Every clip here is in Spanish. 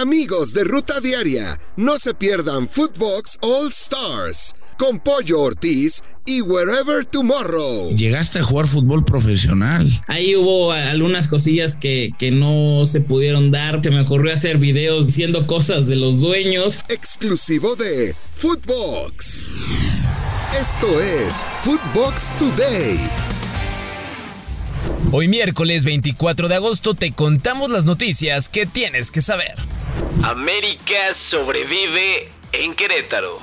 Amigos de Ruta Diaria, no se pierdan Footbox All Stars con Pollo Ortiz y Wherever Tomorrow. Llegaste a jugar fútbol profesional. Ahí hubo algunas cosillas que, que no se pudieron dar. Se me ocurrió hacer videos diciendo cosas de los dueños. Exclusivo de Footbox. Esto es Footbox Today. Hoy miércoles 24 de agosto te contamos las noticias que tienes que saber. América sobrevive en Querétaro.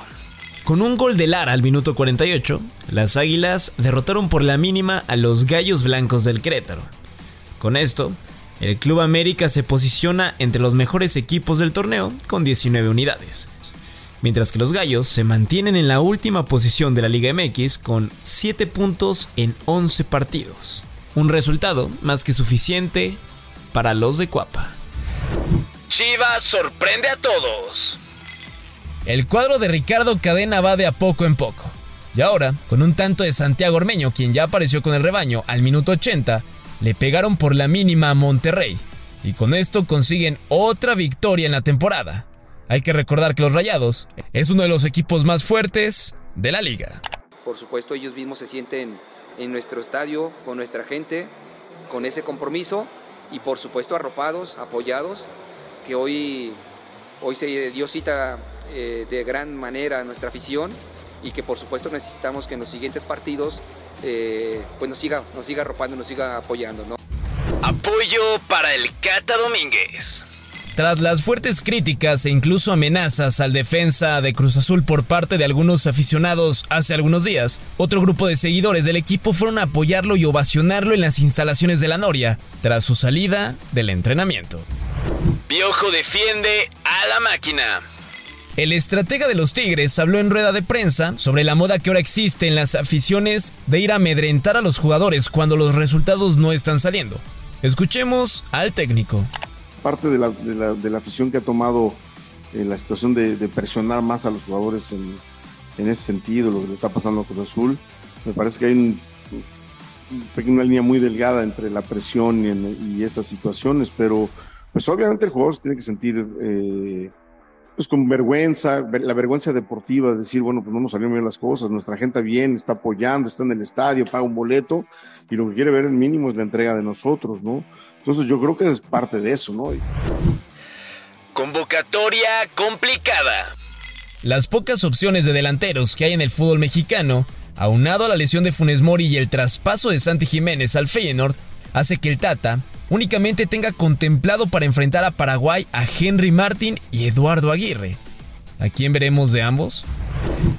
Con un gol de Lara al minuto 48, las Águilas derrotaron por la mínima a los Gallos Blancos del Querétaro. Con esto, el Club América se posiciona entre los mejores equipos del torneo con 19 unidades, mientras que los Gallos se mantienen en la última posición de la Liga MX con 7 puntos en 11 partidos. Un resultado más que suficiente para los de Cuapa. Chivas sorprende a todos. El cuadro de Ricardo Cadena va de a poco en poco. Y ahora, con un tanto de Santiago Ormeño, quien ya apareció con el rebaño al minuto 80, le pegaron por la mínima a Monterrey. Y con esto consiguen otra victoria en la temporada. Hay que recordar que los Rayados es uno de los equipos más fuertes de la liga. Por supuesto, ellos mismos se sienten en nuestro estadio, con nuestra gente, con ese compromiso y por supuesto arropados, apoyados, que hoy, hoy se dio cita eh, de gran manera nuestra afición y que por supuesto necesitamos que en los siguientes partidos eh, pues nos siga, nos siga arropando, nos siga apoyando. ¿no? Apoyo para el Cata Domínguez. Tras las fuertes críticas e incluso amenazas al defensa de Cruz Azul por parte de algunos aficionados hace algunos días, otro grupo de seguidores del equipo fueron a apoyarlo y ovacionarlo en las instalaciones de la Noria, tras su salida del entrenamiento. Piojo defiende a la máquina. El estratega de los Tigres habló en rueda de prensa sobre la moda que ahora existe en las aficiones de ir a amedrentar a los jugadores cuando los resultados no están saliendo. Escuchemos al técnico. Parte de la, de la, afición que ha tomado eh, la situación de, presionar más a los jugadores en, en, ese sentido, lo que le está pasando a Cruz Azul, me parece que hay un, una línea muy delgada entre la presión y, y, esas situaciones, pero pues obviamente el jugador se tiene que sentir... Eh, pues con vergüenza, la vergüenza deportiva, de decir, bueno, pues no nos salieron bien las cosas, nuestra gente bien, está apoyando, está en el estadio, paga un boleto, y lo que quiere ver el mínimo es la entrega de nosotros, ¿no? Entonces yo creo que es parte de eso, ¿no? Convocatoria complicada. Las pocas opciones de delanteros que hay en el fútbol mexicano, aunado a la lesión de Funes Mori y el traspaso de Santi Jiménez al Feyenoord, hace que el Tata únicamente tenga contemplado para enfrentar a Paraguay a Henry Martin y Eduardo Aguirre. ¿A quién veremos de ambos?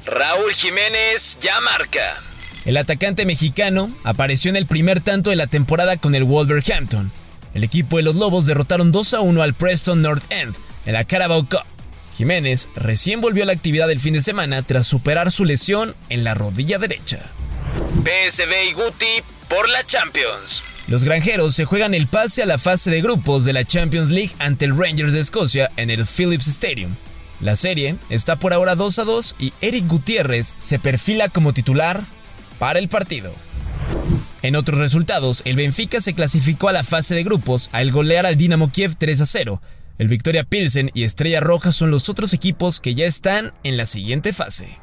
Raúl Jiménez ya marca. El atacante mexicano apareció en el primer tanto de la temporada con el Wolverhampton. El equipo de los Lobos derrotaron 2 a 1 al Preston North End en la Carabao Cup. Jiménez recién volvió a la actividad del fin de semana tras superar su lesión en la rodilla derecha. PSV y Guti por la Champions. Los granjeros se juegan el pase a la fase de grupos de la Champions League ante el Rangers de Escocia en el Philips Stadium. La serie está por ahora 2 a 2 y Eric Gutiérrez se perfila como titular para el partido. En otros resultados, el Benfica se clasificó a la fase de grupos al golear al Dinamo Kiev 3 a 0. El Victoria Pilsen y Estrella Roja son los otros equipos que ya están en la siguiente fase.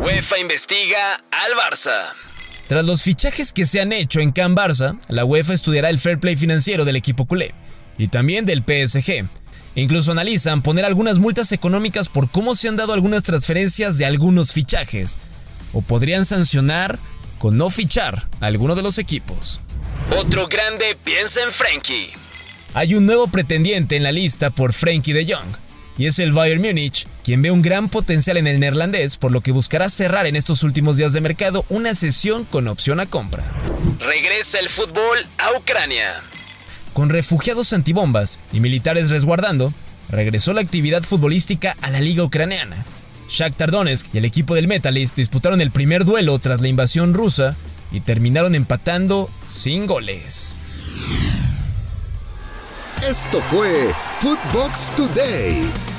UEFA investiga al Barça. Tras los fichajes que se han hecho en Can Barça, la UEFA estudiará el fair play financiero del equipo culé y también del PSG. Incluso analizan poner algunas multas económicas por cómo se han dado algunas transferencias de algunos fichajes. O podrían sancionar con no fichar a alguno de los equipos. Otro grande piensa en Frankie. Hay un nuevo pretendiente en la lista por Frankie de Jong, y es el Bayern Múnich, quien ve un gran potencial en el neerlandés, por lo que buscará cerrar en estos últimos días de mercado una sesión con opción a compra. Regresa el fútbol a Ucrania. Con refugiados antibombas y militares resguardando, regresó la actividad futbolística a la liga ucraniana. Shakhtar Donetsk y el equipo del Metalist disputaron el primer duelo tras la invasión rusa y terminaron empatando sin goles. Esto fue Footbox Today.